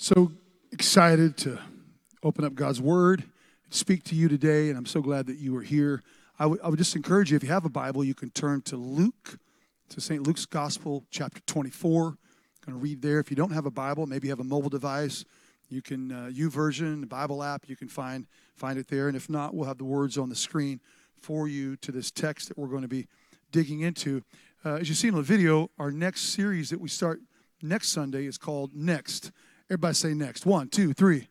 So excited to open up God's Word, speak to you today, and I'm so glad that you are here. I would- just encourage you, if you have a Bible, you can turn to Luke, to St. Luke's Gospel, chapter 24. I'm going to read there. If you don't have a Bible, maybe you have a mobile device, you can, uh, YouVersion, the Bible app, you can find, find it there. And if not, we'll have the words on the screen for you to this text that we're going to be digging into. Uh, as you see in the video, our next series that we start next Sunday is called Next. Everybody say next. One, two, three.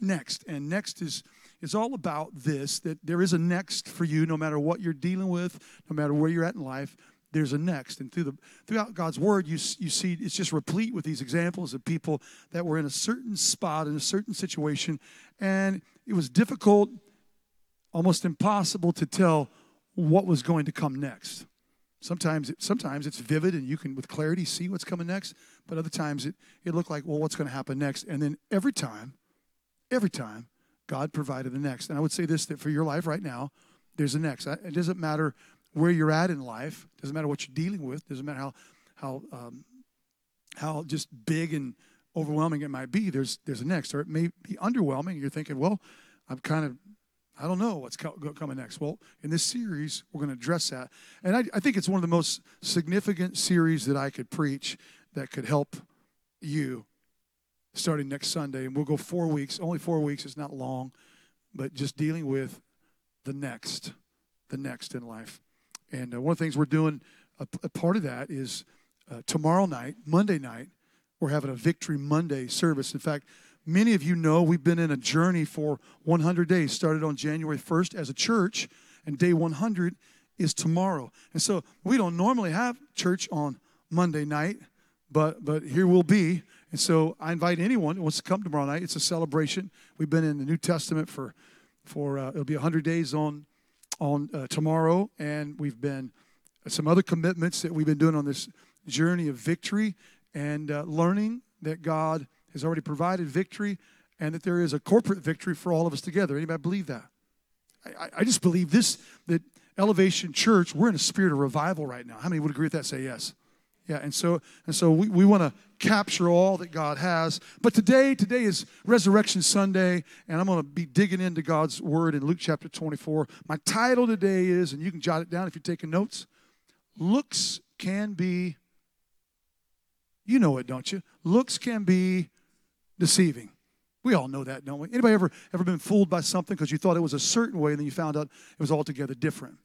Next. And next is is all about this that there is a next for you no matter what you're dealing with, no matter where you're at in life. There's a next, and through the throughout God's word, you you see it's just replete with these examples of people that were in a certain spot in a certain situation, and it was difficult, almost impossible to tell what was going to come next. Sometimes, sometimes it's vivid and you can, with clarity, see what's coming next. But other times, it, it looked like, well, what's going to happen next? And then every time, every time, God provided the next. And I would say this that for your life right now, there's a next. It doesn't matter where you're at in life. It doesn't matter what you're dealing with. It doesn't matter how how um, how just big and overwhelming it might be. There's there's a next, or it may be underwhelming. You're thinking, well, I'm kind of I don't know what's coming next. Well, in this series, we're going to address that. And I, I, think it's one of the most significant series that I could preach that could help you starting next Sunday. And we'll go four weeks, only four weeks, it's not long, but just dealing with the next, the next in life. And uh, one of the things we're doing, a, a part of that is uh, tomorrow night, Monday night, we're having a Victory Monday service. In fact, Many of you know we've been in a journey for 100 days, started on January 1st as a church, and day 100 is tomorrow. And so we don't normally have church on Monday night, but but here we'll be. And so I invite anyone who wants to come tomorrow night. It's a celebration. We've been in the New Testament for for uh, it'll be 100 days on on uh, tomorrow, and we've been some other commitments that we've been doing on this journey of victory and uh, learning that God has already provided victory and that there is a corporate victory for all of us together. Anybody believe that? I, I just believe this that Elevation Church, we're in a spirit of revival right now. How many would agree with that? Say yes. Yeah, and so and so we, we want to capture all that God has. But today, today is Resurrection Sunday, and I'm going to be digging into God's word in Luke chapter 24. My title today is, and you can jot it down if you're taking notes, looks can be, you know it, don't you? Looks can be deceiving. We all know that, don't we? Anybody ever ever been fooled by something because you thought it was a certain way and then you found out it was altogether different?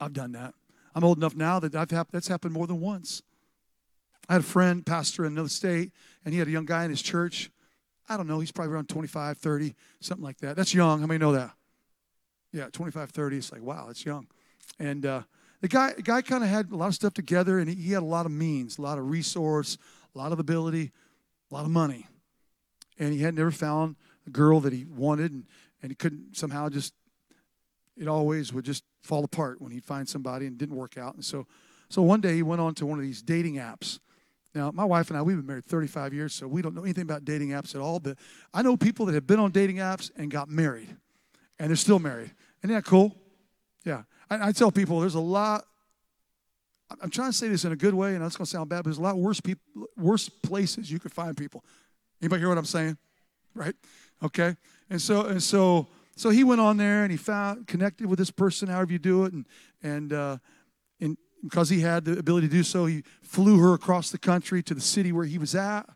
I've done that. I'm old enough now that I've that's happened more than once. I had a friend, pastor in another state, and he had a young guy in his church. I don't know, he's probably around 25, 30, something like that. That's young. How many know that? Yeah, 25, 30. It's like, wow, that's young. And uh, the guy, the guy kind of had a lot of stuff together, and he, he had a lot of means, a lot of resource, a lot of ability a lot of money. And he had never found a girl that he wanted, and, and he couldn't somehow just, it always would just fall apart when he'd find somebody and didn't work out. And so, so one day he went on to one of these dating apps. Now, my wife and I, we've been married 35 years, so we don't know anything about dating apps at all. But I know people that have been on dating apps and got married, and they're still married. Isn't that cool? Yeah. I, I tell people there's a lot I'm trying to say this in a good way, and it's going to sound bad, but there's a lot worse people, worse places you could find people. Anybody hear what I'm saying? Right? Okay. And so and so so he went on there and he found connected with this person, however you do it, and and uh, and because he had the ability to do so, he flew her across the country to the city where he was at,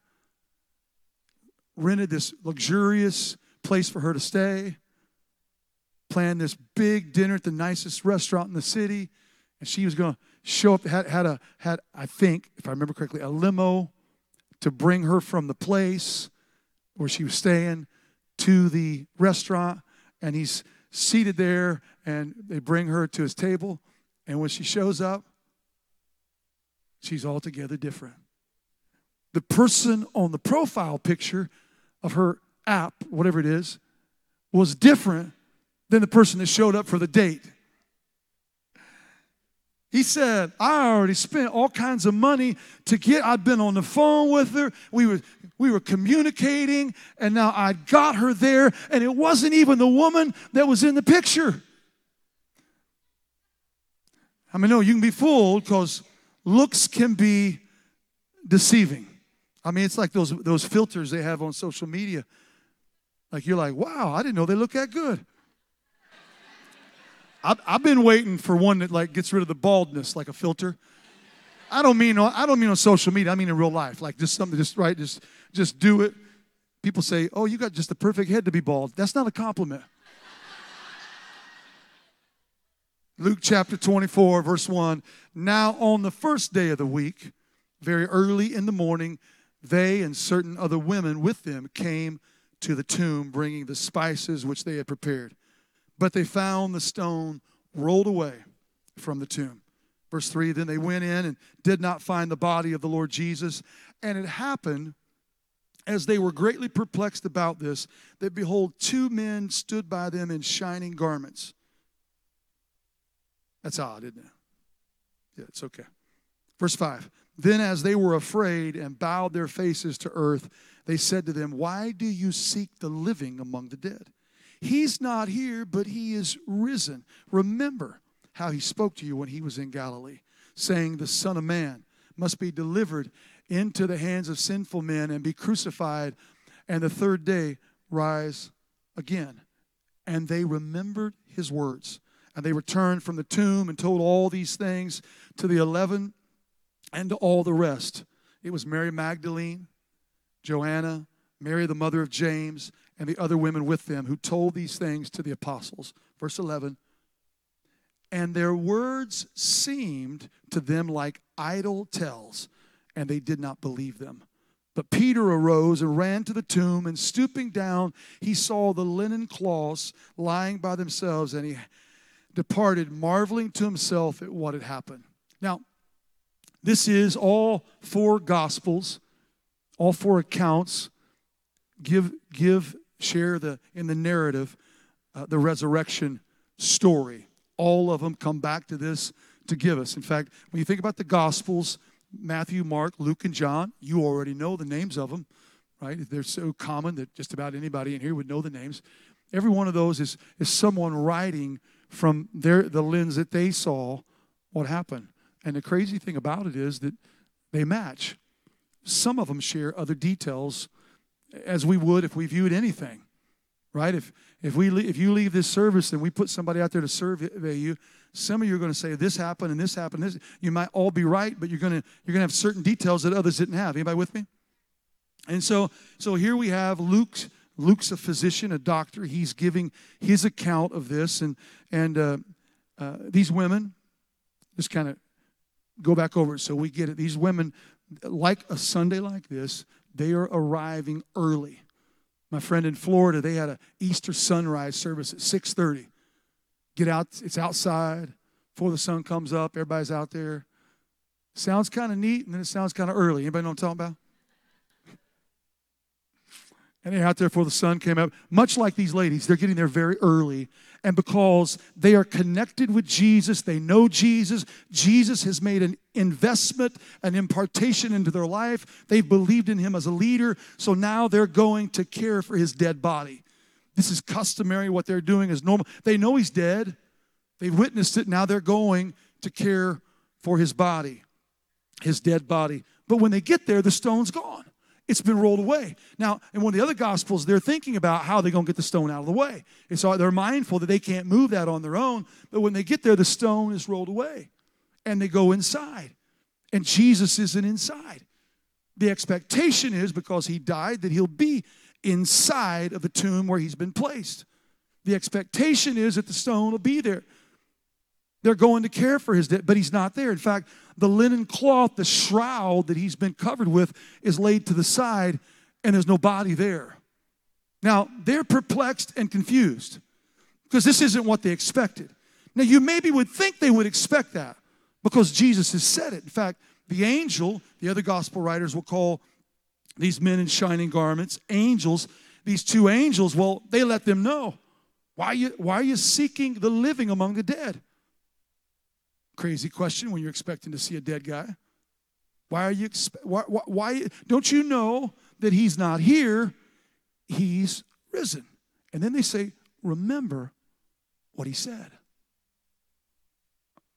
rented this luxurious place for her to stay, planned this big dinner at the nicest restaurant in the city, and she was going to show up, had, had, a, had, I think, if I remember correctly, a limo to bring her from the place where she was staying to the restaurant. And he's seated there, and they bring her to his table. And when she shows up, she's altogether different. The person on the profile picture of her app, whatever it is, was different than the person that showed up for the date. He said, I already spent all kinds of money to get, I'd been on the phone with her. We were, we were communicating, and now I got her there, and it wasn't even the woman that was in the picture. I mean, no, you can be fooled because looks can be deceiving. I mean, it's like those, those filters they have on social media. Like you're like, wow, I didn't know they look that good. I've, I've been waiting for one that like gets rid of the baldness, like a filter. I don't mean I don't mean on social media. I mean in real life, like just something, just right, just just do it. People say, "Oh, you got just the perfect head to be bald." That's not a compliment. Luke chapter 24, verse 1. Now, on the first day of the week, very early in the morning, they and certain other women with them came to the tomb, bringing the spices which they had prepared. But they found the stone rolled away from the tomb. Verse 3 Then they went in and did not find the body of the Lord Jesus. And it happened as they were greatly perplexed about this that behold, two men stood by them in shining garments. That's odd, isn't it? Yeah, it's okay. Verse 5 Then, as they were afraid and bowed their faces to earth, they said to them, Why do you seek the living among the dead? He's not here, but he is risen. Remember how he spoke to you when he was in Galilee, saying, The Son of Man must be delivered into the hands of sinful men and be crucified, and the third day rise again. And they remembered his words. And they returned from the tomb and told all these things to the eleven and to all the rest. It was Mary Magdalene, Joanna, Mary, the mother of James, and the other women with them who told these things to the apostles. Verse 11 And their words seemed to them like idle tales, and they did not believe them. But Peter arose and ran to the tomb, and stooping down, he saw the linen cloths lying by themselves, and he departed, marveling to himself at what had happened. Now, this is all four gospels, all four accounts give give share the in the narrative uh, the resurrection story. All of them come back to this to give us. In fact, when you think about the gospels, Matthew, Mark, Luke, and John, you already know the names of them, right? They're so common that just about anybody in here would know the names. Every one of those is is someone writing from their the lens that they saw what happened. And the crazy thing about it is that they match. Some of them share other details as we would if we viewed anything, right? If if we if you leave this service and we put somebody out there to survey you, some of you are going to say this happened and this happened. This you might all be right, but you're going to you're going to have certain details that others didn't have. Anybody with me? And so so here we have Luke's Luke's a physician, a doctor. He's giving his account of this, and and uh, uh, these women just kind of go back over it so we get it. These women, like a Sunday like this, they are arriving early. My friend in Florida, they had an Easter sunrise service at 6:30. Get out, it's outside before the sun comes up. Everybody's out there. Sounds kind of neat, and then it sounds kind of early. Anybody know what I'm talking about? and they're out there before the sun came up. Much like these ladies, they're getting there very early. And because they are connected with Jesus, they know Jesus, Jesus has made an investment, an impartation into their life. They've believed in him as a leader. So now they're going to care for his dead body. This is customary. What they're doing is normal. They know he's dead, they've witnessed it. Now they're going to care for his body, his dead body. But when they get there, the stone's gone. It's been rolled away. Now, in one of the other gospels, they're thinking about how they're going to get the stone out of the way. And so they're mindful that they can't move that on their own. But when they get there, the stone is rolled away. And they go inside. And Jesus isn't inside. The expectation is because he died that he'll be inside of the tomb where he's been placed. The expectation is that the stone will be there. They're going to care for his dead, but he's not there. In fact, the linen cloth, the shroud that he's been covered with, is laid to the side, and there's no body there. Now, they're perplexed and confused because this isn't what they expected. Now, you maybe would think they would expect that because Jesus has said it. In fact, the angel, the other gospel writers will call these men in shining garments angels. These two angels, well, they let them know. Why are you, why are you seeking the living among the dead? Crazy question when you're expecting to see a dead guy. Why are you why, why, why don't you know that he's not here? He's risen. And then they say, "Remember what he said."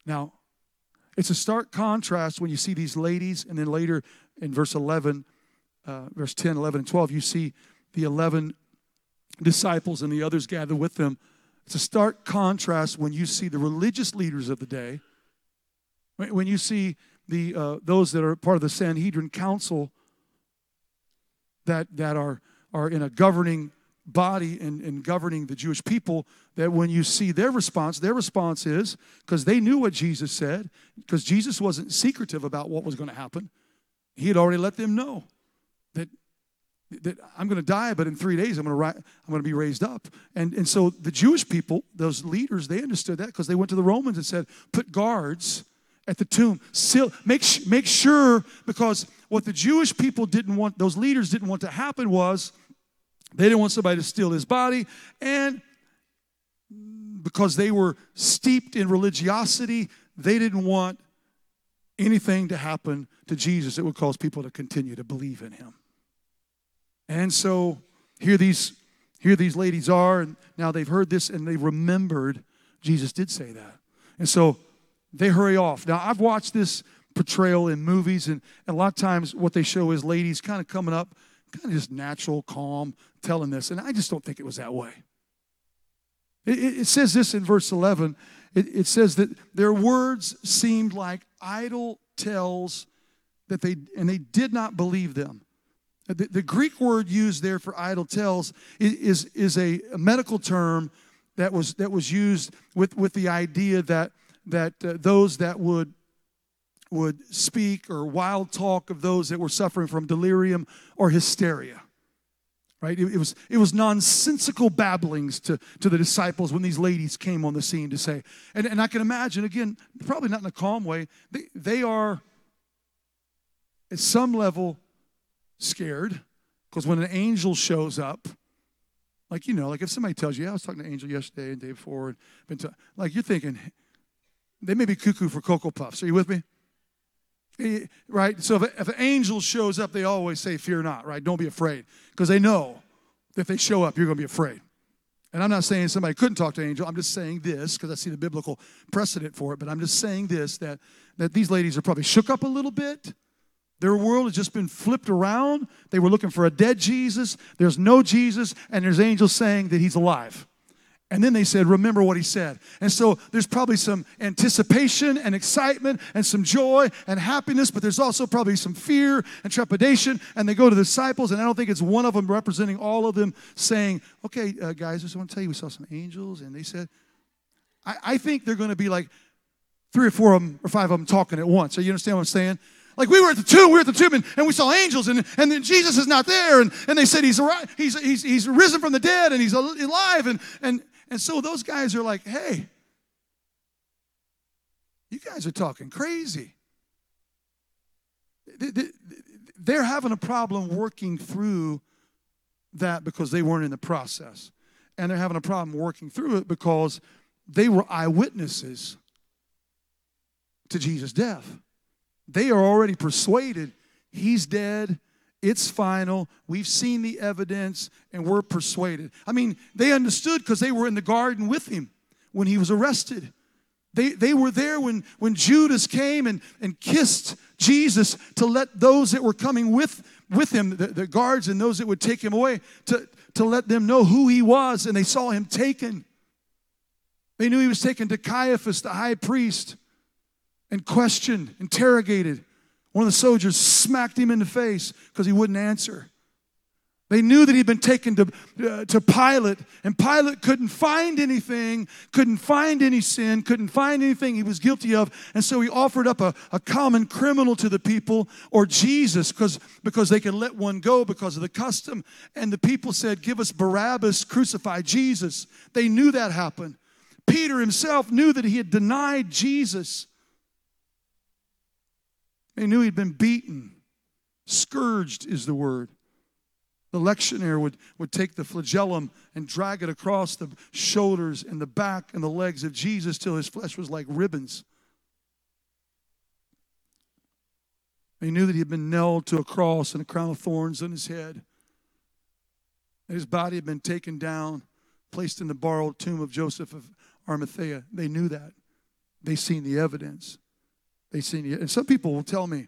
Now, it's a stark contrast when you see these ladies and then later in verse 11 uh, verse 10, 11, and 12, you see the 11 disciples and the others gathered with them. It's a stark contrast when you see the religious leaders of the day, when you see the, uh, those that are part of the Sanhedrin council that, that are, are in a governing body and, and governing the Jewish people, that when you see their response, their response is because they knew what Jesus said, because Jesus wasn't secretive about what was going to happen. He had already let them know that that I'm going to die, but in three days I'm going to ri- I'm going to be raised up. And and so the Jewish people, those leaders, they understood that because they went to the Romans and said, put guards at the tomb. Still, make make sure because what the Jewish people didn't want, those leaders didn't want to happen was they didn't want somebody to steal his body, and because they were steeped in religiosity, they didn't want anything to happen to Jesus that would cause people to continue to believe in him. And so here these here these ladies are, and now they've heard this and they remembered Jesus did say that. And so they hurry off. Now I've watched this portrayal in movies, and, and a lot of times what they show is ladies kind of coming up, kind of just natural, calm, telling this. And I just don't think it was that way. It, it, it says this in verse 11. It, it says that their words seemed like idle tales that they and they did not believe them. The, the Greek word used there for idle tales is, is a medical term that was, that was used with, with the idea that, that uh, those that would, would speak or wild talk of those that were suffering from delirium or hysteria right? It, it, was it was nonsensical babblings to, to the disciples when these ladies came on the scene to say and, and i can imagine again probably not in a calm way they, they are at some level scared because when an angel shows up, like you know, like if somebody tells you, yeah, I was talking to an angel yesterday and day before, and been to, like you're thinking, they may be cuckoo for cocoa puffs. Are you with me? Right? So if, if an angel shows up, they always say, "Fear not." Right? Don't be afraid, because they know that if they show up, you're going to be afraid. And I'm not saying somebody couldn't talk to an angel. I'm just saying this because I see the biblical precedent for it. But I'm just saying this that that these ladies are probably shook up a little bit their world has just been flipped around. They were looking for a dead Jesus. There's no Jesus, and there's angels saying that he's alive. And then they said, Remember what he said. And so there's probably some anticipation and excitement and some joy and happiness, but there's also probably some fear and trepidation. And they go to the disciples, and I don't think it's one of them representing all of them saying, Okay, uh, guys, I just want to tell you, we saw some angels. And they said, I, I think they're going to be like three or four of them or five of them talking at once. So you understand what I'm saying? Like we were at the tomb, we were at the tomb, and, and we saw angels, and, and then Jesus is not there, and, and they said he's, he's, he's, he's risen from the dead, and he's alive, and, and, and so those guys are like, hey, you guys are talking crazy. They're having a problem working through that because they weren't in the process. And they're having a problem working through it because they were eyewitnesses to Jesus' death. They are already persuaded he's dead. It's final. We've seen the evidence and we're persuaded. I mean, they understood because they were in the garden with him when he was arrested. They, they were there when, when Judas came and, and kissed Jesus to let those that were coming with, with him, the, the guards and those that would take him away, to, to let them know who he was. And they saw him taken. They knew he was taken to Caiaphas, the high priest and questioned, interrogated. One of the soldiers smacked him in the face because he wouldn't answer. They knew that he'd been taken to, uh, to Pilate, and Pilate couldn't find anything, couldn't find any sin, couldn't find anything he was guilty of. And so he offered up a, a common criminal to the people, or Jesus, because because they could let one go because of the custom. And the people said, Give us Barabbas, crucify Jesus. They knew that happened. Peter himself knew that he had denied Jesus. He knew he'd been beaten. Scourged is the word. The lectionary would, would take the flagellum and drag it across the shoulders and the back and the legs of Jesus till his flesh was like ribbons. They knew that he had been nailed to a cross and a crown of thorns on his head. And his body had been taken down, placed in the borrowed tomb of Joseph of Arimathea. They knew that. They seen the evidence. They seen it. And some people will tell me,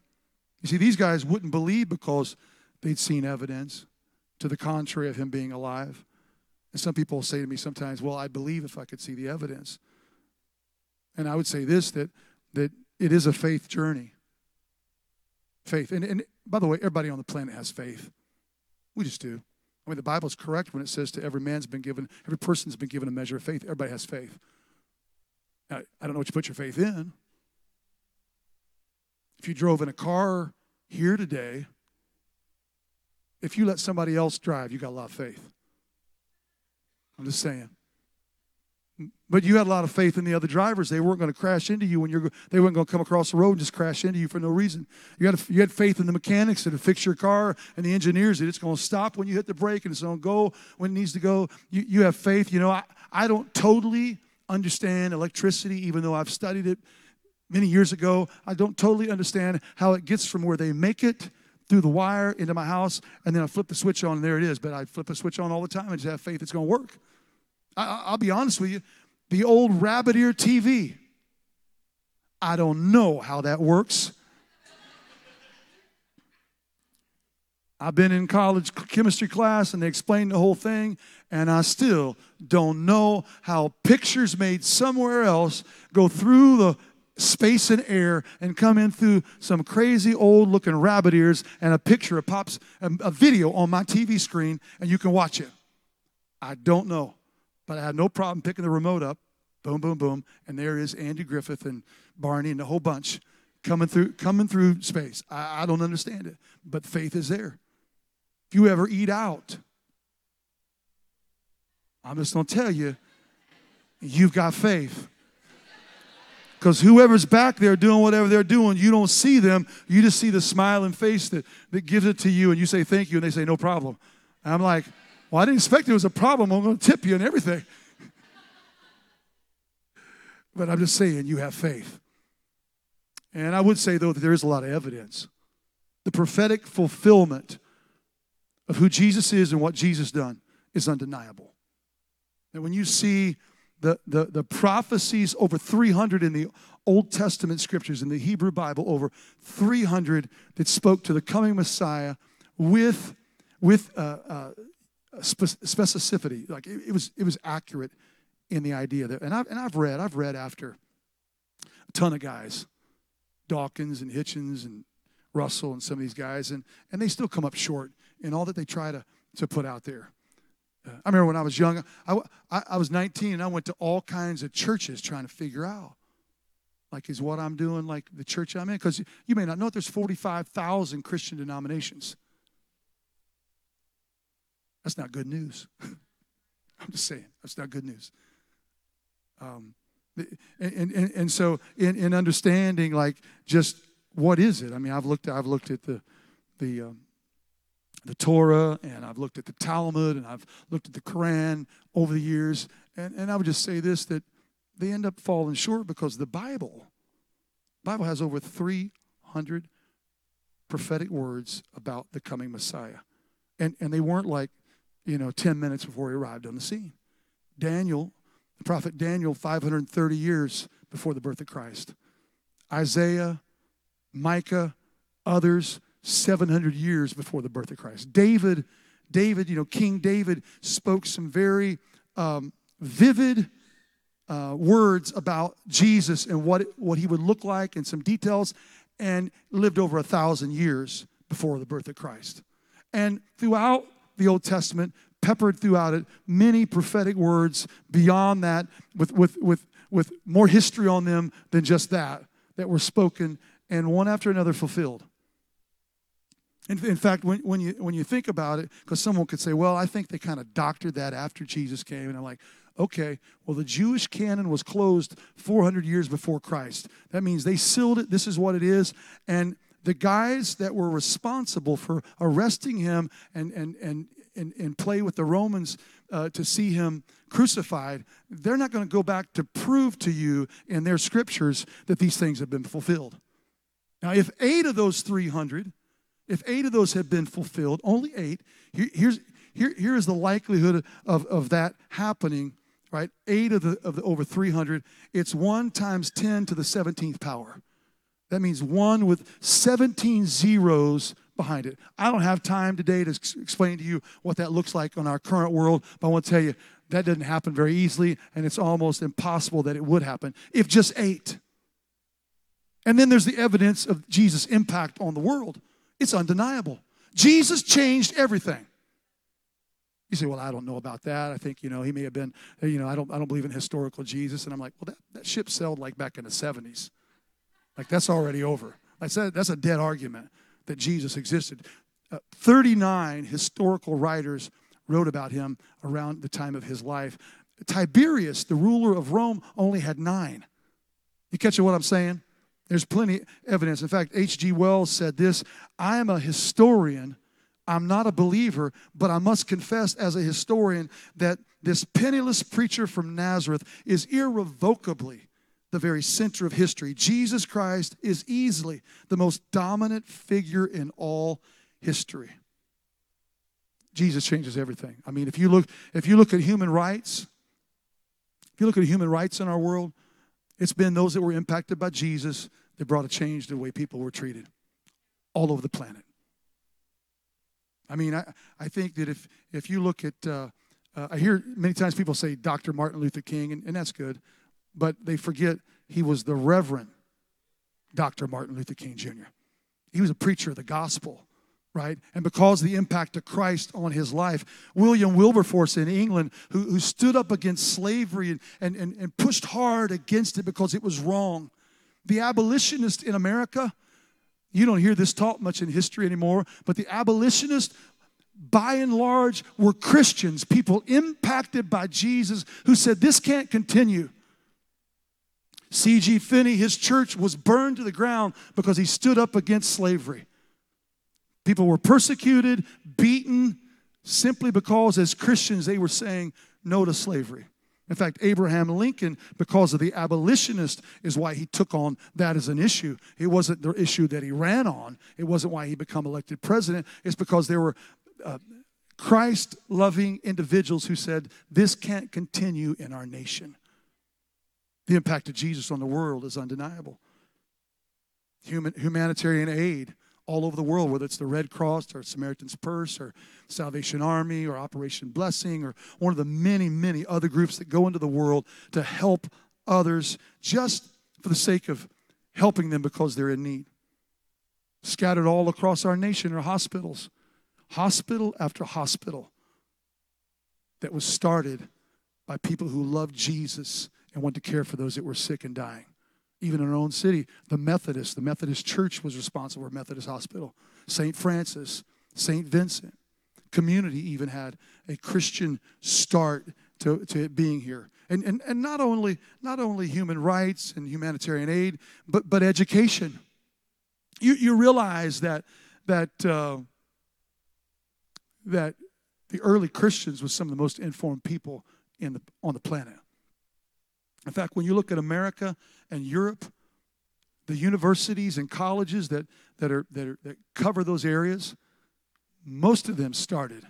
you see, these guys wouldn't believe because they'd seen evidence to the contrary of him being alive. And some people say to me sometimes, well, I believe if I could see the evidence. And I would say this that, that it is a faith journey. Faith. And, and by the way, everybody on the planet has faith. We just do. I mean, the Bible's correct when it says to every man's been given, every person's been given a measure of faith. Everybody has faith. I, I don't know what you put your faith in. If you drove in a car here today, if you let somebody else drive, you got a lot of faith. I'm just saying. But you had a lot of faith in the other drivers. They weren't going to crash into you when you're. They weren't going to come across the road and just crash into you for no reason. You had you had faith in the mechanics that fix your car and the engineers that it's going to stop when you hit the brake and it's going to go when it needs to go. You you have faith. You know, I I don't totally understand electricity, even though I've studied it many years ago. I don't totally understand how it gets from where they make it through the wire into my house, and then I flip the switch on, and there it is. But I flip the switch on all the time and just have faith it's going to work. I, will be honest with you. The old rabbit ear TV, I don't know how that works. I've been in college chemistry class and they explained the whole thing, and I still don't know how pictures made somewhere else go through the space and air and come in through some crazy old looking rabbit ears and a picture, pops, um, a video on my TV screen, and you can watch it. I don't know. But I had no problem picking the remote up, boom, boom, boom, and there is Andy Griffith and Barney and the whole bunch coming through, coming through space. I, I don't understand it, but faith is there. If you ever eat out, I'm just gonna tell you, you've got faith. Because whoever's back there doing whatever they're doing, you don't see them. You just see the smiling face that, that gives it to you, and you say thank you, and they say no problem. And I'm like, well, I didn't expect it was a problem. I'm going to tip you and everything. but I'm just saying, you have faith. And I would say, though, that there is a lot of evidence. The prophetic fulfillment of who Jesus is and what Jesus done is undeniable. And when you see the, the, the prophecies, over 300 in the Old Testament scriptures, in the Hebrew Bible, over 300 that spoke to the coming Messiah with, with uh, uh, specificity. Like it, it, was, it was accurate in the idea that, and I've, and I've read, I've read after a ton of guys, Dawkins and Hitchens and Russell and some of these guys, and, and they still come up short in all that they try to, to put out there. I remember when I was young, I, I, I was 19 and I went to all kinds of churches trying to figure out like is what i'm doing like the church i'm in because you may not know it there's 45000 christian denominations that's not good news. I'm just saying, that's not good news. Um, and, and, and so in, in understanding like just what is it? I mean, I've looked, I've looked at the, the, um, the Torah and I've looked at the Talmud and I've looked at the Quran over the years. And, and I would just say this, that they end up falling short because the Bible, Bible has over 300 prophetic words about the coming Messiah. And, and they weren't like you know, 10 minutes before he arrived on the scene. Daniel, the prophet Daniel, 530 years before the birth of Christ. Isaiah, Micah, others, 700 years before the birth of Christ. David, David, you know, King David spoke some very um, vivid uh, words about Jesus and what, what he would look like and some details, and lived over a thousand years before the birth of Christ. And throughout the Old Testament, peppered throughout it, many prophetic words beyond that, with, with, with, with more history on them than just that, that were spoken and one after another fulfilled. In, in fact, when, when, you, when you think about it, because someone could say, well, I think they kind of doctored that after Jesus came. And I'm like, okay, well, the Jewish canon was closed 400 years before Christ. That means they sealed it. This is what it is. And the guys that were responsible for arresting him and, and, and, and, and play with the Romans uh, to see him crucified, they're not going to go back to prove to you in their scriptures that these things have been fulfilled. Now, if eight of those 300, if eight of those had been fulfilled, only eight, here, here's, here, here is the likelihood of, of that happening, right? Eight of the, of the over 300, it's 1 times 10 to the 17th power. That means one with 17 zeros behind it. I don't have time today to explain to you what that looks like on our current world, but I want to tell you that doesn't happen very easily, and it's almost impossible that it would happen if just eight. And then there's the evidence of Jesus' impact on the world. It's undeniable. Jesus changed everything. You say, well, I don't know about that. I think, you know, he may have been, you know, I don't, I don't believe in historical Jesus. And I'm like, well, that, that ship sailed like back in the 70s. Like, that's already over. I said, that's a dead argument that Jesus existed. Uh, 39 historical writers wrote about him around the time of his life. Tiberius, the ruler of Rome, only had nine. You catch what I'm saying? There's plenty evidence. In fact, H.G. Wells said this I am a historian. I'm not a believer, but I must confess as a historian that this penniless preacher from Nazareth is irrevocably the very center of history. Jesus Christ is easily the most dominant figure in all history. Jesus changes everything. I mean, if you look if you look at human rights, if you look at human rights in our world, it's been those that were impacted by Jesus that brought a change to the way people were treated all over the planet. I mean, I, I think that if, if you look at, uh, uh, I hear many times people say Dr. Martin Luther King, and, and that's good, but they forget he was the Reverend Dr. Martin Luther King Jr. He was a preacher of the gospel right? And because the impact of Christ on his life. William Wilberforce in England, who, who stood up against slavery and, and, and, and pushed hard against it because it was wrong. The abolitionist in America, you don't hear this taught much in history anymore, but the abolitionists, by and large, were Christians, people impacted by Jesus who said, This can't continue. C.G. Finney, his church was burned to the ground because he stood up against slavery. People were persecuted, beaten, simply because as Christians they were saying no to slavery. In fact, Abraham Lincoln, because of the abolitionist, is why he took on that as an issue. It wasn't the issue that he ran on. It wasn't why he became elected president. It's because there were uh, Christ loving individuals who said, This can't continue in our nation. The impact of Jesus on the world is undeniable. Human, humanitarian aid all over the world, whether it's the Red Cross or Samaritan's Purse or Salvation Army or Operation Blessing or one of the many, many other groups that go into the world to help others just for the sake of helping them because they're in need. Scattered all across our nation are hospitals, hospital after hospital that was started by people who loved Jesus and wanted to care for those that were sick and dying even in our own city, the Methodist, the Methodist Church was responsible for Methodist Hospital. St. Francis, St. Vincent, community even had a Christian start to, to it being here. And, and, and not, only, not only human rights and humanitarian aid, but, but education. You, you realize that, that, uh, that the early Christians were some of the most informed people in the, on the planet. In fact, when you look at America and Europe, the universities and colleges that, that, are, that, are, that cover those areas, most of them started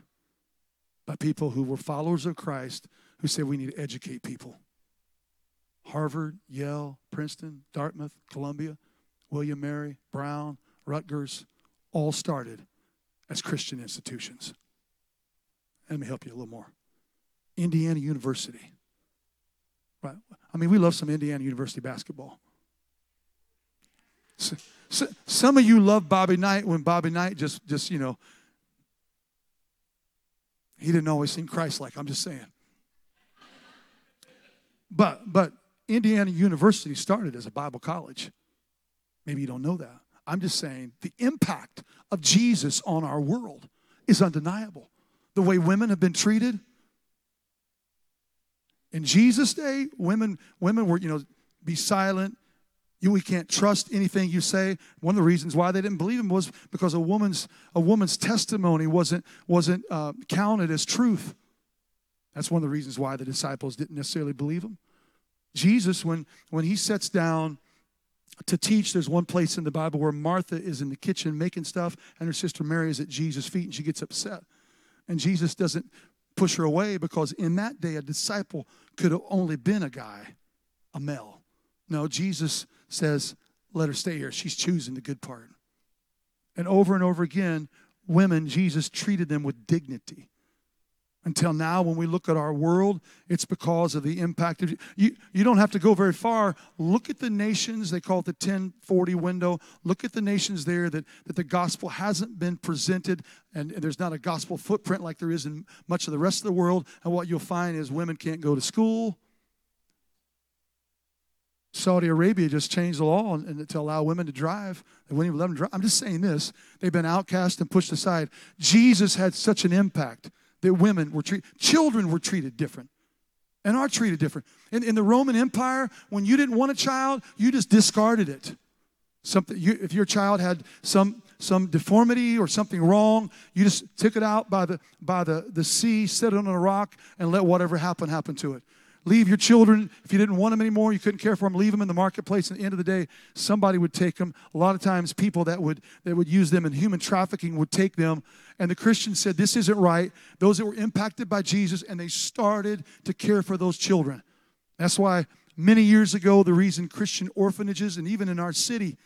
by people who were followers of Christ who said we need to educate people. Harvard, Yale, Princeton, Dartmouth, Columbia, William Mary, Brown, Rutgers, all started as Christian institutions. Let me help you a little more. Indiana University Right? I mean, we love some Indiana University basketball. So, so, some of you love Bobby Knight when Bobby Knight just, just you know, he didn't always seem Christ-like. I'm just saying. But but Indiana University started as a Bible college. Maybe you don't know that. I'm just saying the impact of Jesus on our world is undeniable. The way women have been treated, in Jesus' day, women, women were, you know, be silent. You, we can't trust anything you say. One of the reasons why they didn't believe him was because a woman's a woman's testimony wasn't wasn't uh, counted as truth. That's one of the reasons why the disciples didn't necessarily believe him. Jesus, when when he sets down to teach, there's one place in the Bible where Martha is in the kitchen making stuff, and her sister Mary is at Jesus' feet, and she gets upset. And Jesus doesn't push her away because in that day a disciple could have only been a guy, a male. No, Jesus says, let her stay here. She's choosing the good part. And over and over again, women, Jesus treated them with dignity. Until now, when we look at our world, it's because of the impact of you. You don't have to go very far. Look at the nations, they call it the 1040 window. Look at the nations there that, that the gospel hasn't been presented, and, and there's not a gospel footprint like there is in much of the rest of the world. And what you'll find is women can't go to school, Saudi Arabia just changed the law and, and to allow women to drive. They wouldn't even let them drive. I'm just saying this. They've been outcast and pushed aside. Jesus had such an impact that women were treated, children were treated different and are treated different. In, in the Roman Empire, when you didn't want a child, you just discarded it. Something, you, if your child had some some deformity or something wrong, you just took it out by the by the, the sea, set it on a rock, and let whatever happened happen to it. Leave your children. If you didn't want them anymore, you couldn't care for them, leave them in the marketplace. And At the end of the day, somebody would take them. A lot of times, people that would, that would use them in human trafficking would take them. And the Christians said, This isn't right. Those that were impacted by Jesus, and they started to care for those children. That's why many years ago, the reason Christian orphanages, and even in our city,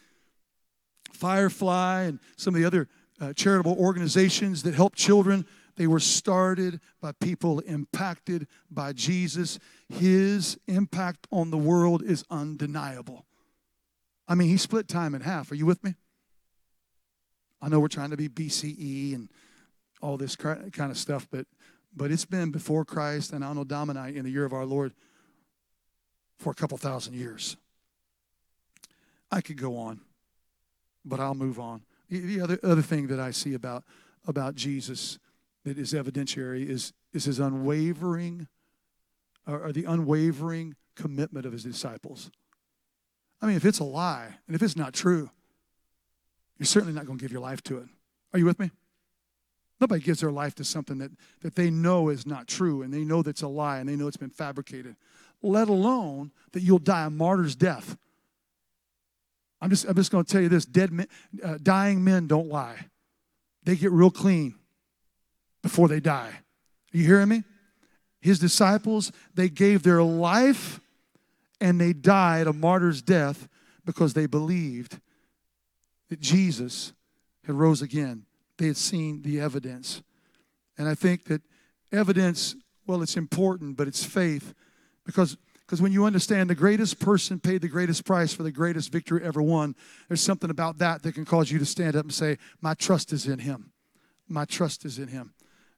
Firefly and some of the other uh, charitable organizations that help children, they were started by people impacted by Jesus. His impact on the world is undeniable. I mean, he split time in half. Are you with me? I know we're trying to be BCE and all this kind of stuff, but but it's been before Christ and Anno Domini in the year of our Lord for a couple thousand years. I could go on, but I'll move on. The other other thing that I see about about Jesus that is evidentiary is, is his unwavering, or, or the unwavering commitment of his disciples. I mean, if it's a lie and if it's not true, you're certainly not going to give your life to it. Are you with me? Nobody gives their life to something that, that they know is not true and they know that's a lie and they know it's been fabricated, let alone that you'll die a martyr's death. I'm just, I'm just going to tell you this dead men, uh, dying men don't lie, they get real clean before they die. Are you hearing me? His disciples, they gave their life and they died a martyr's death because they believed that Jesus had rose again. They had seen the evidence. And I think that evidence, well, it's important, but it's faith because because when you understand the greatest person paid the greatest price for the greatest victory ever won, there's something about that that can cause you to stand up and say, My trust is in him. My trust is in him.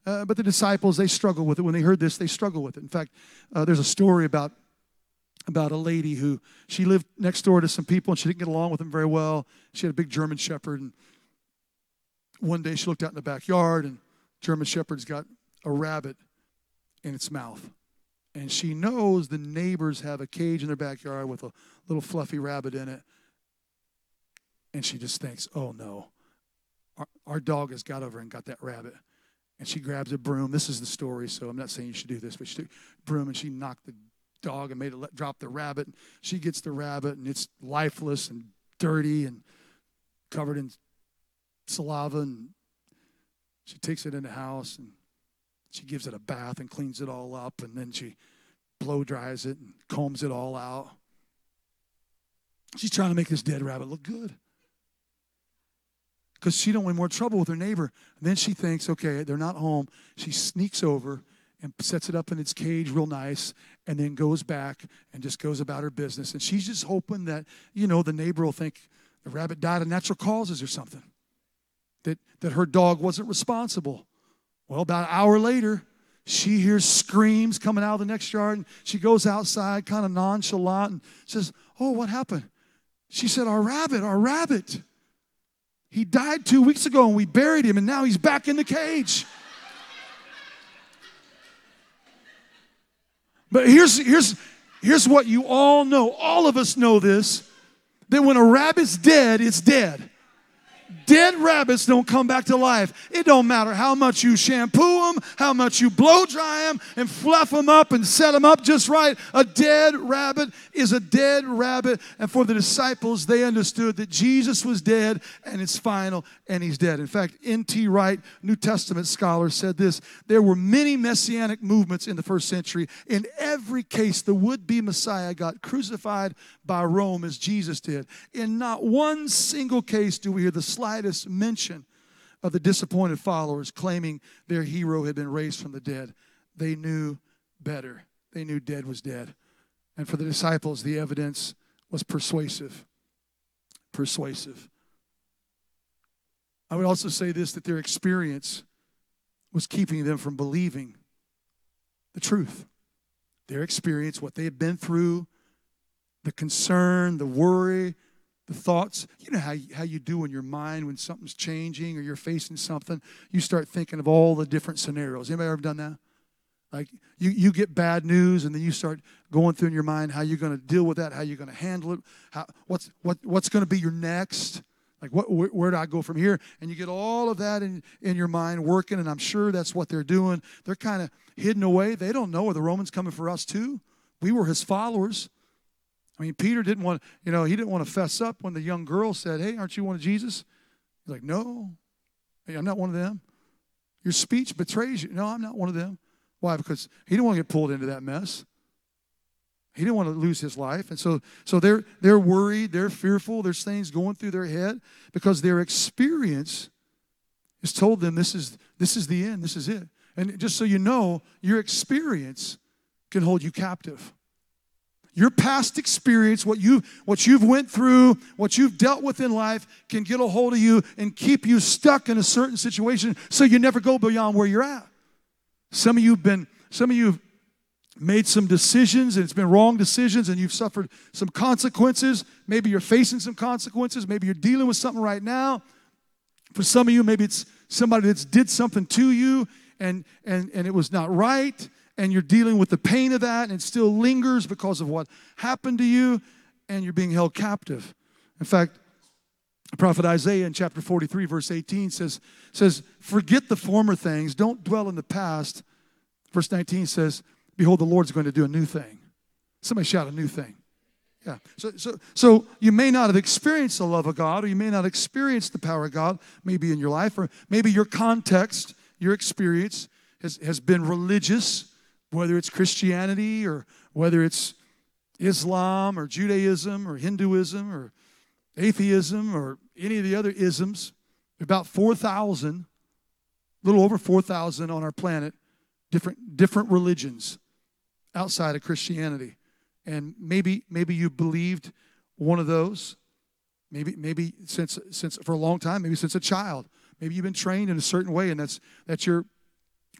Uh, but the disciples, they struggle with it. When they heard this, they struggle with it. In fact, uh, there's a story about about a lady who she lived next door to some people and she didn't get along with them very well. She had a big German Shepherd, and one day she looked out in the backyard, and German Shepherd's got a rabbit in its mouth. And she knows the neighbors have a cage in their backyard with a little fluffy rabbit in it. And she just thinks, oh no, our, our dog has got over and got that rabbit. And she grabs a broom. This is the story, so I'm not saying you should do this, but she took broom and she knocked the dog and made it let, drop the rabbit. And She gets the rabbit and it's lifeless and dirty and covered in saliva. And she takes it in the house and she gives it a bath and cleans it all up. And then she blow dries it and combs it all out. She's trying to make this dead rabbit look good because she don't want more trouble with her neighbor. And then she thinks, okay, they're not home. She sneaks over and sets it up in its cage real nice and then goes back and just goes about her business. And she's just hoping that, you know, the neighbor will think the rabbit died of natural causes or something, that, that her dog wasn't responsible. Well, about an hour later, she hears screams coming out of the next yard and she goes outside kind of nonchalant and says, Oh, what happened? She said, Our rabbit, our rabbit. He died two weeks ago and we buried him, and now he's back in the cage. But here's, here's, here's what you all know. All of us know this that when a rabbit's dead, it's dead. Dead rabbits don't come back to life. It don't matter how much you shampoo them, how much you blow dry them, and fluff them up and set them up just right. A dead rabbit is a dead rabbit. And for the disciples, they understood that Jesus was dead and it's final and he's dead. In fact, N.T. Wright, New Testament scholar, said this there were many messianic movements in the first century. In every case, the would be Messiah got crucified by Rome as Jesus did. In not one single case do we hear the slightest mention of the disappointed followers claiming their hero had been raised from the dead. They knew better. They knew dead was dead. And for the disciples, the evidence was persuasive. Persuasive. I would also say this that their experience was keeping them from believing the truth. Their experience, what they had been through, the concern, the worry, the thoughts. You know how, how you do in your mind when something's changing or you're facing something? You start thinking of all the different scenarios. Anybody ever done that? Like you, you get bad news and then you start going through in your mind how you're going to deal with that, how you're going to handle it, how, what's, what, what's going to be your next. Like, what, where, where, do I go from here? And you get all of that in, in your mind working, and I'm sure that's what they're doing. They're kind of hidden away. They don't know, are the Romans coming for us too? We were his followers. I mean, Peter didn't want, you know, he didn't want to fess up when the young girl said, Hey, aren't you one of Jesus? He's like, No, hey, I'm not one of them. Your speech betrays you. No, I'm not one of them. Why? Because he didn't want to get pulled into that mess. He didn't want to lose his life. And so, so they're, they're worried, they're fearful, there's things going through their head because their experience has told them this is, this is the end, this is it. And just so you know, your experience can hold you captive. Your past experience, what you what you've went through, what you've dealt with in life can get a hold of you and keep you stuck in a certain situation so you never go beyond where you're at. Some of you've been some of you have made some decisions and it's been wrong decisions and you've suffered some consequences. Maybe you're facing some consequences, maybe you're dealing with something right now. For some of you maybe it's somebody that's did something to you and and and it was not right and you're dealing with the pain of that and it still lingers because of what happened to you and you're being held captive. In fact, prophet Isaiah in chapter 43 verse 18 says says forget the former things, don't dwell in the past. Verse 19 says, behold the Lord's going to do a new thing. Somebody shout a new thing. Yeah. So, so, so you may not have experienced the love of God, or you may not experience the power of God, maybe in your life, or maybe your context, your experience has, has been religious, whether it's Christianity or whether it's Islam or Judaism or Hinduism or atheism or any of the other isms. About 4,000, a little over 4,000 on our planet, different, different religions outside of Christianity. And maybe, maybe you believed one of those. Maybe, maybe since, since for a long time, maybe since a child. Maybe you've been trained in a certain way, and that's, that's your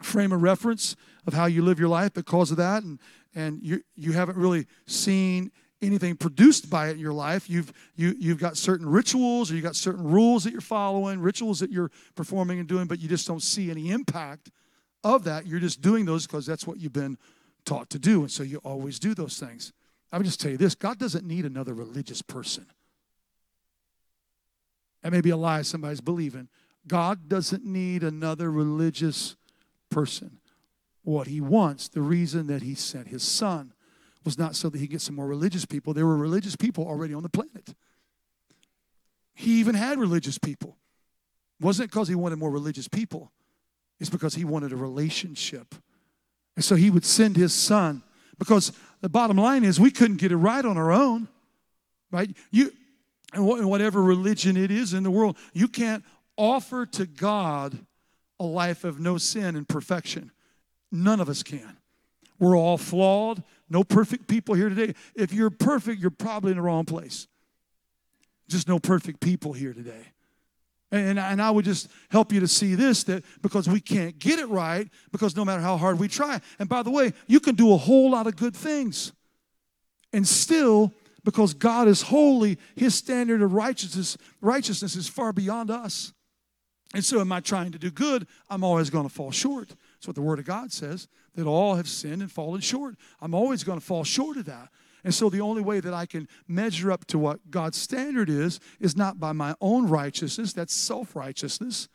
frame of reference of how you live your life because of that. And and you you haven't really seen anything produced by it in your life. You've you you've got certain rituals or you've got certain rules that you're following rituals that you're performing and doing but you just don't see any impact of that. You're just doing those because that's what you've been taught to do. And so you always do those things. I would just tell you this god doesn't need another religious person. That may be a lie somebody's believing. God doesn't need another religious person. What he wants, the reason that he sent his son, was not so that he gets some more religious people. There were religious people already on the planet. He even had religious people. It wasn't because he wanted more religious people, it's because he wanted a relationship. And so he would send his son because the bottom line is we couldn't get it right on our own, right? You, and whatever religion it is in the world, you can't offer to God a life of no sin and perfection. None of us can. We're all flawed. No perfect people here today. If you're perfect, you're probably in the wrong place. Just no perfect people here today. And, and I would just help you to see this that because we can't get it right, because no matter how hard we try, and by the way, you can do a whole lot of good things. And still, because God is holy, his standard of righteousness, righteousness is far beyond us. And so, am I trying to do good? I'm always going to fall short. That's what the Word of God says, that all have sinned and fallen short. I'm always going to fall short of that. And so, the only way that I can measure up to what God's standard is, is not by my own righteousness. That's self righteousness.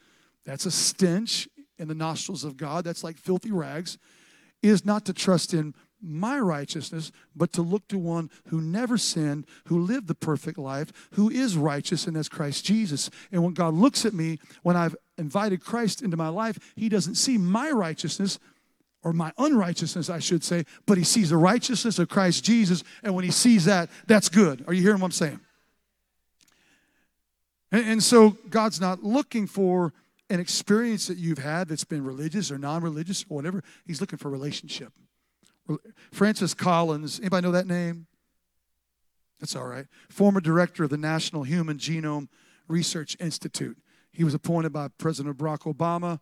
That's a stench in the nostrils of God. That's like filthy rags. Is not to trust in my righteousness, but to look to one who never sinned, who lived the perfect life, who is righteous, and that's Christ Jesus. And when God looks at me, when I've invited Christ into my life, He doesn't see my righteousness or my unrighteousness, I should say, but He sees the righteousness of Christ Jesus. And when He sees that, that's good. Are you hearing what I'm saying? And, and so God's not looking for an experience that you've had that's been religious or non-religious or whatever. He's looking for relationship. Francis Collins, anybody know that name? That's all right. Former director of the National Human Genome Research Institute. He was appointed by President Barack Obama.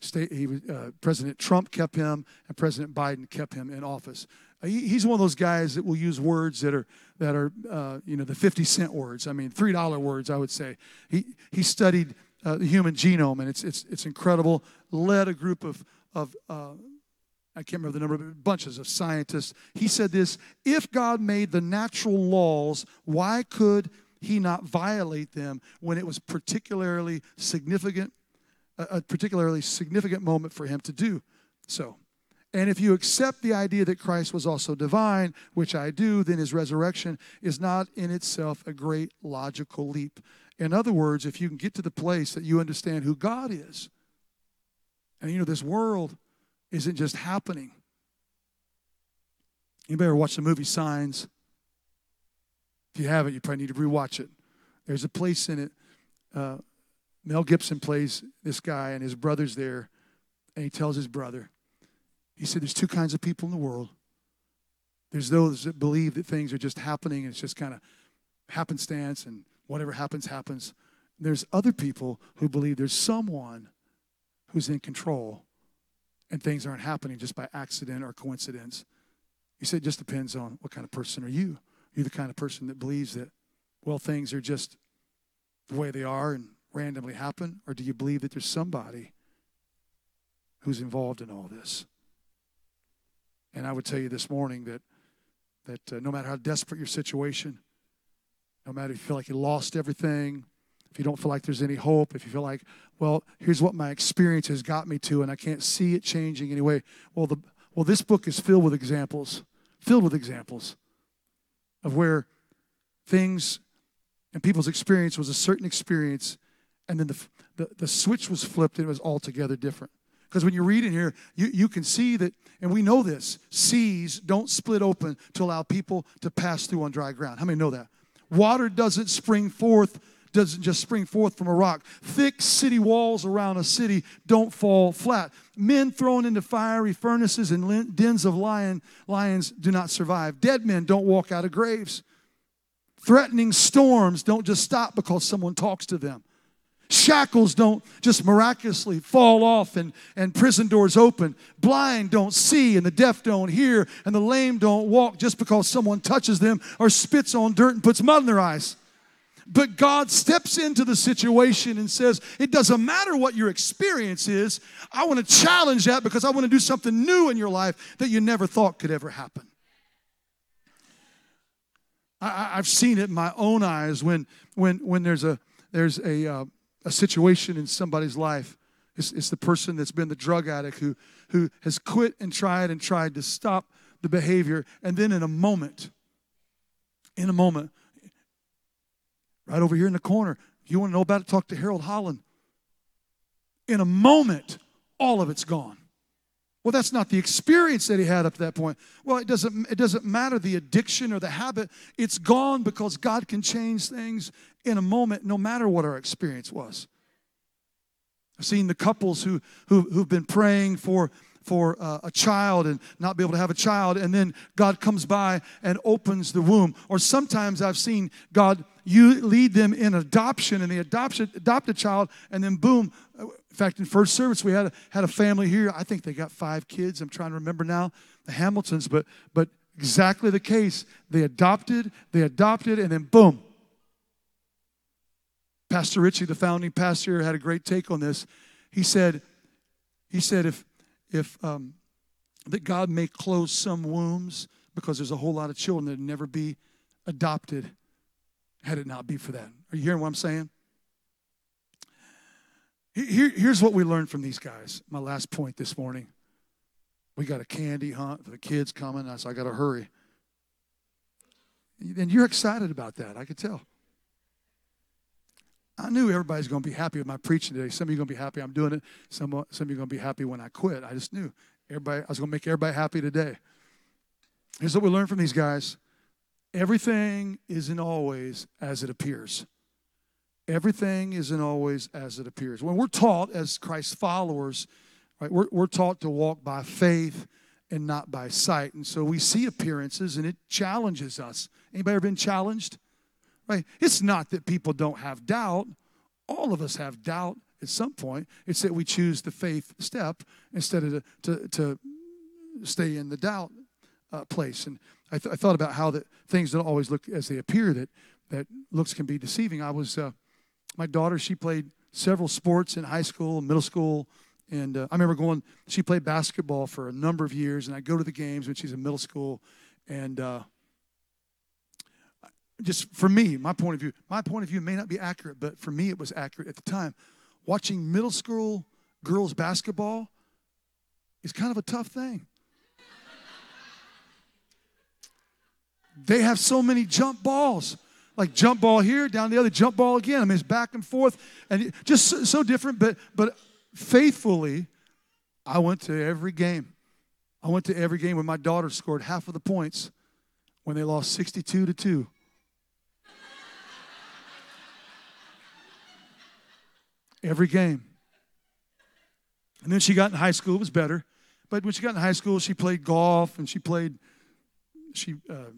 State, he uh, President Trump kept him, and President Biden kept him in office. Uh, he, he's one of those guys that will use words that are that are uh, you know the fifty cent words. I mean, three dollar words. I would say he he studied uh, the human genome, and it's it's it's incredible. Led a group of of uh, I can't remember the number, but bunches of scientists. He said this: If God made the natural laws, why could He not violate them when it was particularly significant a, particularly significant moment for him to do so. And if you accept the idea that Christ was also divine, which I do, then his resurrection is not in itself a great logical leap. In other words, if you can get to the place that you understand who God is, and you know, this world isn't just happening. Anybody ever watch the movie Signs? If you haven't, you probably need to rewatch it. There's a place in it uh, Mel Gibson plays this guy, and his brother's there, and he tells his brother, he said, There's two kinds of people in the world. There's those that believe that things are just happening, and it's just kind of happenstance, and whatever happens, happens. There's other people who believe there's someone who's in control, and things aren't happening just by accident or coincidence. He said, It just depends on what kind of person are you. Are You're the kind of person that believes that, well, things are just the way they are, and randomly happen, or do you believe that there's somebody who's involved in all this? And I would tell you this morning that that uh, no matter how desperate your situation, no matter if you feel like you lost everything, if you don't feel like there's any hope, if you feel like, well, here's what my experience has got me to, and I can't see it changing anyway. Well, the well, this book is filled with examples, filled with examples of where things and people's experience was a certain experience and then the, the, the switch was flipped and it was altogether different. Because when you read in here, you, you can see that, and we know this seas don't split open to allow people to pass through on dry ground. How many know that? Water doesn't spring forth, doesn't just spring forth from a rock. Thick city walls around a city don't fall flat. Men thrown into fiery furnaces and dens of lion, lions do not survive. Dead men don't walk out of graves. Threatening storms don't just stop because someone talks to them. Shackles don't just miraculously fall off and, and prison doors open. Blind don't see and the deaf don't hear and the lame don't walk just because someone touches them or spits on dirt and puts mud in their eyes. But God steps into the situation and says, It doesn't matter what your experience is. I want to challenge that because I want to do something new in your life that you never thought could ever happen. I, have seen it in my own eyes when, when, when there's a, there's a, uh, a situation in somebody's life. It's, it's, the person that's been the drug addict who, who has quit and tried and tried to stop the behavior. And then in a moment, in a moment, right over here in the corner, you want to know about it, talk to Harold Holland. In a moment, all of it's gone. Well, that's not the experience that he had up to that point. Well, it doesn't, it doesn't matter the addiction or the habit. It's gone because God can change things in a moment, no matter what our experience was. I've seen the couples who, who, who've been praying for, for uh, a child and not be able to have a child, and then God comes by and opens the womb. Or sometimes I've seen God you lead them in adoption, and they adopt, adopt a child, and then boom, in fact, in first service, we had a, had a family here. I think they got five kids. I'm trying to remember now, the Hamiltons, but but exactly the case. They adopted, they adopted, and then boom. Pastor Richie, the founding pastor, had a great take on this. He said, he said if if um, that God may close some wombs because there's a whole lot of children that never be adopted had it not be for that. Are you hearing what I'm saying? Here, here's what we learned from these guys. My last point this morning. We got a candy hunt for the kids coming, so I got to hurry. And you're excited about that, I could tell. I knew everybody's going to be happy with my preaching today. Some of you are going to be happy I'm doing it. Some, some of you are going to be happy when I quit. I just knew everybody. I was going to make everybody happy today. Here's what we learned from these guys: everything isn't always as it appears. everything isn't always as it appears. When we're taught as Christ's followers, right, we're, we're taught to walk by faith and not by sight. And so we see appearances and it challenges us. Anybody ever been challenged? Right? It's not that people don't have doubt. All of us have doubt at some point. It's that we choose the faith step instead of to, to, to stay in the doubt uh, place. And I, th- I, thought about how that things don't always look as they appear, that, that looks can be deceiving. I was, uh, my daughter, she played several sports in high school, middle school, and uh, I remember going, she played basketball for a number of years, and I go to the games when she's in middle school. And uh, just for me, my point of view, my point of view may not be accurate, but for me, it was accurate at the time. Watching middle school girls basketball is kind of a tough thing. they have so many jump balls like jump ball here down the other jump ball again i mean it's back and forth and just so, so different but but faithfully, I went to every game. I went to every game when my daughter scored half of the points when they lost 62 to 2. Every game. And then she got in high school, it was better. But when she got in high school, she played golf and she played she uh,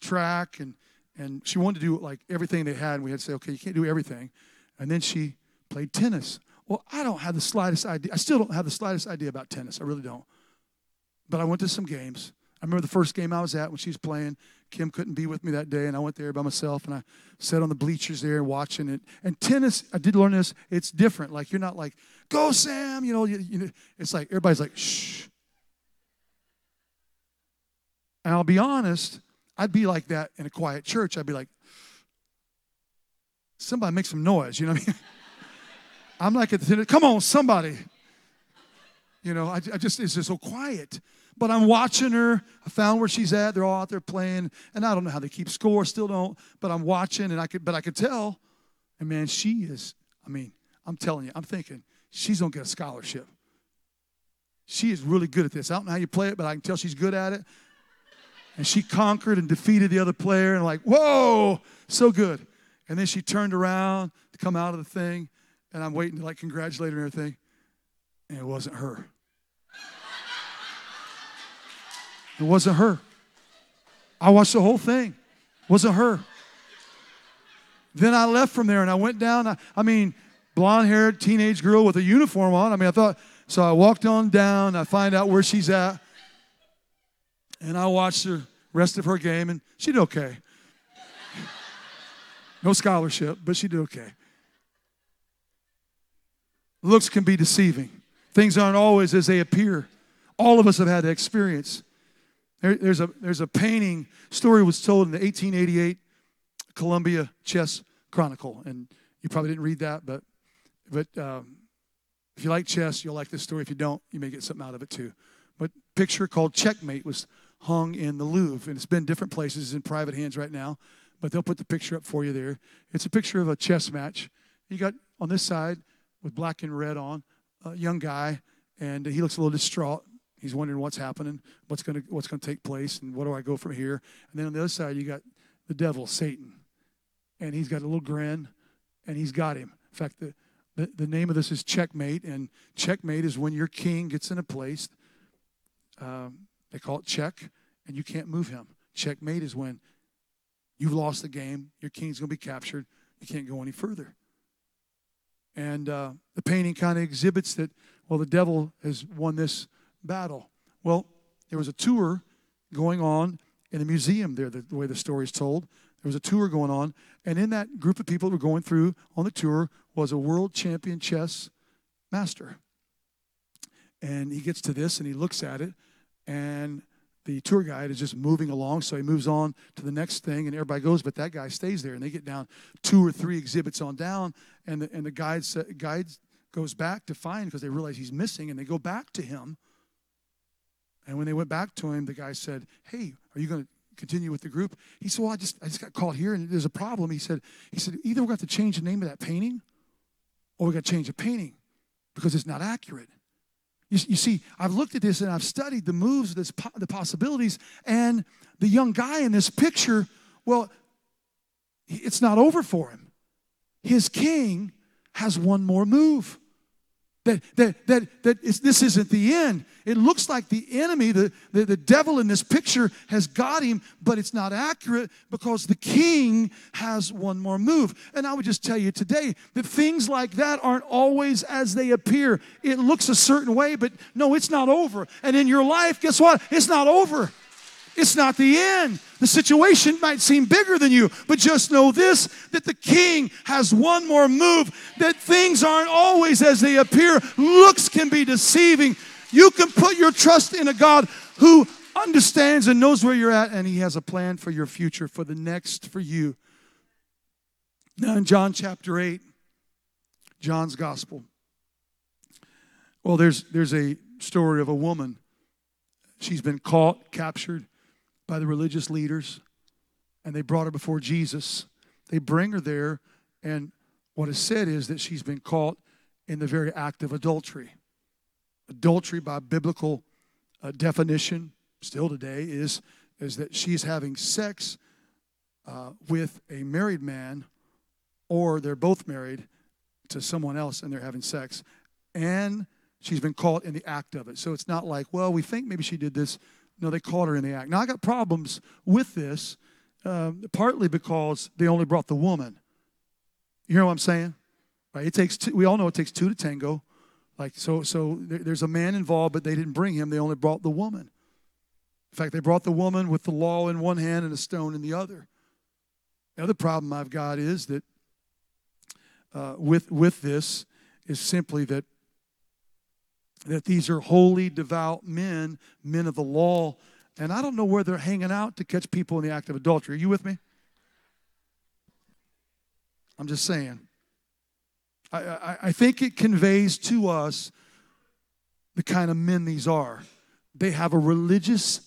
track and and she wanted to do like everything they had. And we had to say, okay, you can't do everything. And then she played tennis. Well, I don't have the slightest idea. I still don't have the slightest idea about tennis. I really don't. But I went to some games. I remember the first game I was at when she was playing. Kim couldn't be with me that day, and I went there by myself, and I sat on the bleachers there watching it. And tennis, I did learn this. It's different. Like you're not like, "Go, Sam!" You know, you, you know. It's like everybody's like, "Shh." And I'll be honest, I'd be like that in a quiet church. I'd be like, "Somebody make some noise," you know what I mean? I'm like come on, somebody. You know, I, I just, it's just so quiet. But I'm watching her. I found where she's at. They're all out there playing. And I don't know how they keep score, still don't. But I'm watching and I could, but I could tell. And man, she is, I mean, I'm telling you, I'm thinking she's gonna get a scholarship. She is really good at this. I don't know how you play it, but I can tell she's good at it. And she conquered and defeated the other player, and like, whoa, so good. And then she turned around to come out of the thing, and I'm waiting to like congratulate her and everything, and it wasn't her. It wasn't her. I watched the whole thing. It wasn't her. Then I left from there and I went down. I, I mean, blonde haired teenage girl with a uniform on. I mean, I thought, so I walked on down. I find out where she's at. And I watched the rest of her game and she did okay. No scholarship, but she did okay. Looks can be deceiving. Things aren't always as they appear. All of us have had that experience. There, there's, a, there's a painting, story was told in the 1888 Columbia Chess Chronicle. And you probably didn't read that, but, but um, if you like chess, you'll like this story. If you don't, you may get something out of it too. But picture called Checkmate was hung in the Louvre, and it's been different places in private hands right now. But they'll put the picture up for you there. It's a picture of a chess match. You got on this side with black and red on, a young guy, and he looks a little distraught. He's wondering what's happening, what's going to what's going to take place, and what do I go from here? And then on the other side, you got the devil, Satan, and he's got a little grin, and he's got him. In fact, the, the, the name of this is checkmate, and checkmate is when your king gets in a place. Um, they call it check, and you can't move him. Checkmate is when you've lost the game, your king's going to be captured, you can't go any further. And uh, the painting kind of exhibits that, well, the devil has won this battle. Well, there was a tour going on in the museum there, the, the way the story is told. There was a tour going on, and in that group of people that were going through on the tour was a world champion chess master. And he gets to this and he looks at it, and the tour guide is just moving along, so he moves on to the next thing, and everybody goes, but that guy stays there. And they get down two or three exhibits on down, and the, and the guide, guide goes back to find because they realize he's missing, and they go back to him. And when they went back to him, the guy said, Hey, are you going to continue with the group? He said, Well, I just, I just got caught here, and there's a problem. He said, he said Either we're going to have to change the name of that painting, or we're going to change the painting because it's not accurate. You, you, see, I've looked at this and I've studied the moves, this, the possibilities, and the young guy in this picture, well, it's not over for him. his king has one more move. That, that, that, that this isn't the end. It looks like the enemy, the, the, the devil in this picture, has got him, but it's not accurate because the king has one more move. And I would just tell you today that things like that aren't always as they appear. It looks a certain way, but no, it's not over. And in your life, guess what? It's not over. It's not the end. The situation might seem bigger than you, but just know this that the king has one more move, that things aren't always as they appear. Looks can be deceiving. You can put your trust in a God who understands and knows where you're at, and he has a plan for your future, for the next, for you. Now, in John chapter 8, John's gospel. Well, there's, there's a story of a woman. She's been caught, captured, by the religious leaders and they brought her before Jesus. They bring her there, and what is said is that she's been caught in the very act of adultery. Adultery, by biblical uh, definition, still today, is, is that she's having sex uh, with a married man, or they're both married to someone else and they're having sex, and she's been caught in the act of it. So it's not like, well, we think maybe she did this no, they caught her in the act. Now, I got problems with this, uh, partly because they only brought the woman. You hear what I'm saying? Right? It takes two, we all know it takes two to tango. Like so, so there's a man involved, but they didn't bring him. They only brought the woman. In fact, they brought the woman with the law in one hand and a stone in the other. The other problem I've got is that uh, with with this is simply that that these are holy, devout men, men of the law. And I don't know where they're hanging out to catch people in the act of adultery. Are you with me? I'm just saying. I, I, I think it conveys to us the kind of men these are. They have a religious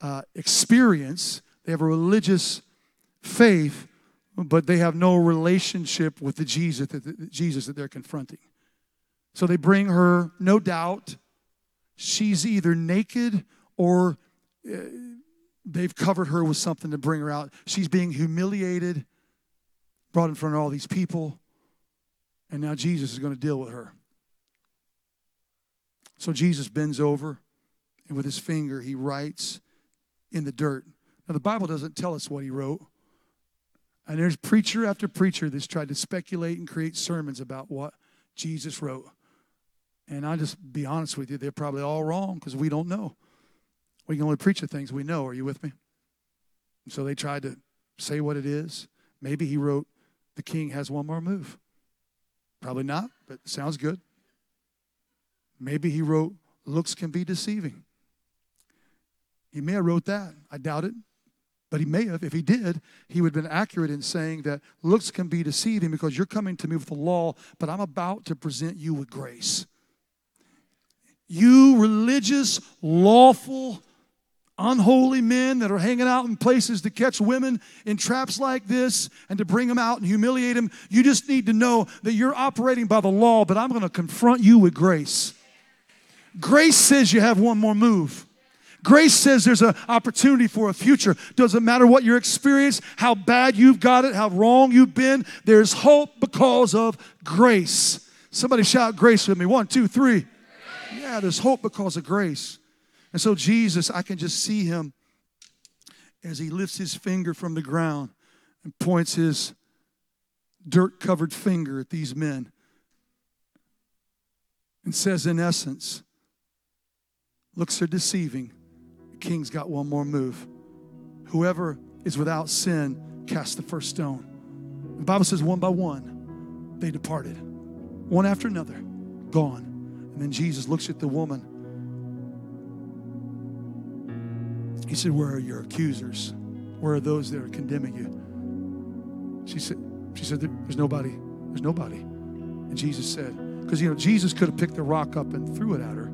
uh, experience, they have a religious faith, but they have no relationship with the Jesus that, the Jesus that they're confronting. So they bring her, no doubt, she's either naked or uh, they've covered her with something to bring her out. She's being humiliated, brought in front of all these people, and now Jesus is going to deal with her. So Jesus bends over, and with his finger, he writes in the dirt. Now, the Bible doesn't tell us what he wrote. And there's preacher after preacher that's tried to speculate and create sermons about what Jesus wrote. And I'll just be honest with you, they're probably all wrong because we don't know. We can only preach the things we know. Are you with me? So they tried to say what it is. Maybe he wrote, The king has one more move. Probably not, but sounds good. Maybe he wrote, Looks can be deceiving. He may have wrote that. I doubt it. But he may have. If he did, he would have been accurate in saying that looks can be deceiving because you're coming to me with the law, but I'm about to present you with grace. You religious, lawful, unholy men that are hanging out in places to catch women in traps like this and to bring them out and humiliate them, you just need to know that you're operating by the law, but I'm going to confront you with grace. Grace says you have one more move. Grace says there's an opportunity for a future. Doesn't matter what your experience, how bad you've got it, how wrong you've been, there's hope because of grace. Somebody shout grace with me. One, two, three. Yeah, there's hope because of grace. And so, Jesus, I can just see him as he lifts his finger from the ground and points his dirt covered finger at these men and says, in essence, looks are deceiving. The king's got one more move. Whoever is without sin, cast the first stone. The Bible says, one by one, they departed, one after another, gone. And then Jesus looks at the woman. He said, Where are your accusers? Where are those that are condemning you? She said, she said There's nobody. There's nobody. And Jesus said, because you know, Jesus could have picked the rock up and threw it at her.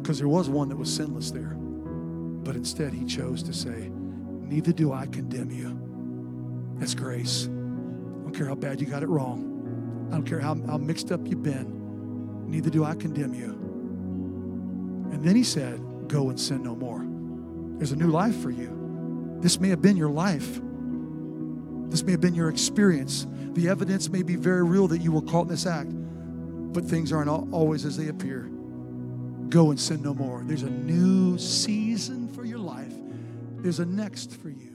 Because there was one that was sinless there. But instead he chose to say, Neither do I condemn you. That's grace. I don't care how bad you got it wrong. I don't care how, how mixed up you've been neither do I condemn you. And then he said, Go and sin no more. There's a new life for you. This may have been your life. This may have been your experience. The evidence may be very real that you were caught in this act, but things aren't always as they appear. Go and sin no more. There's a new season for your life, there's a next for you.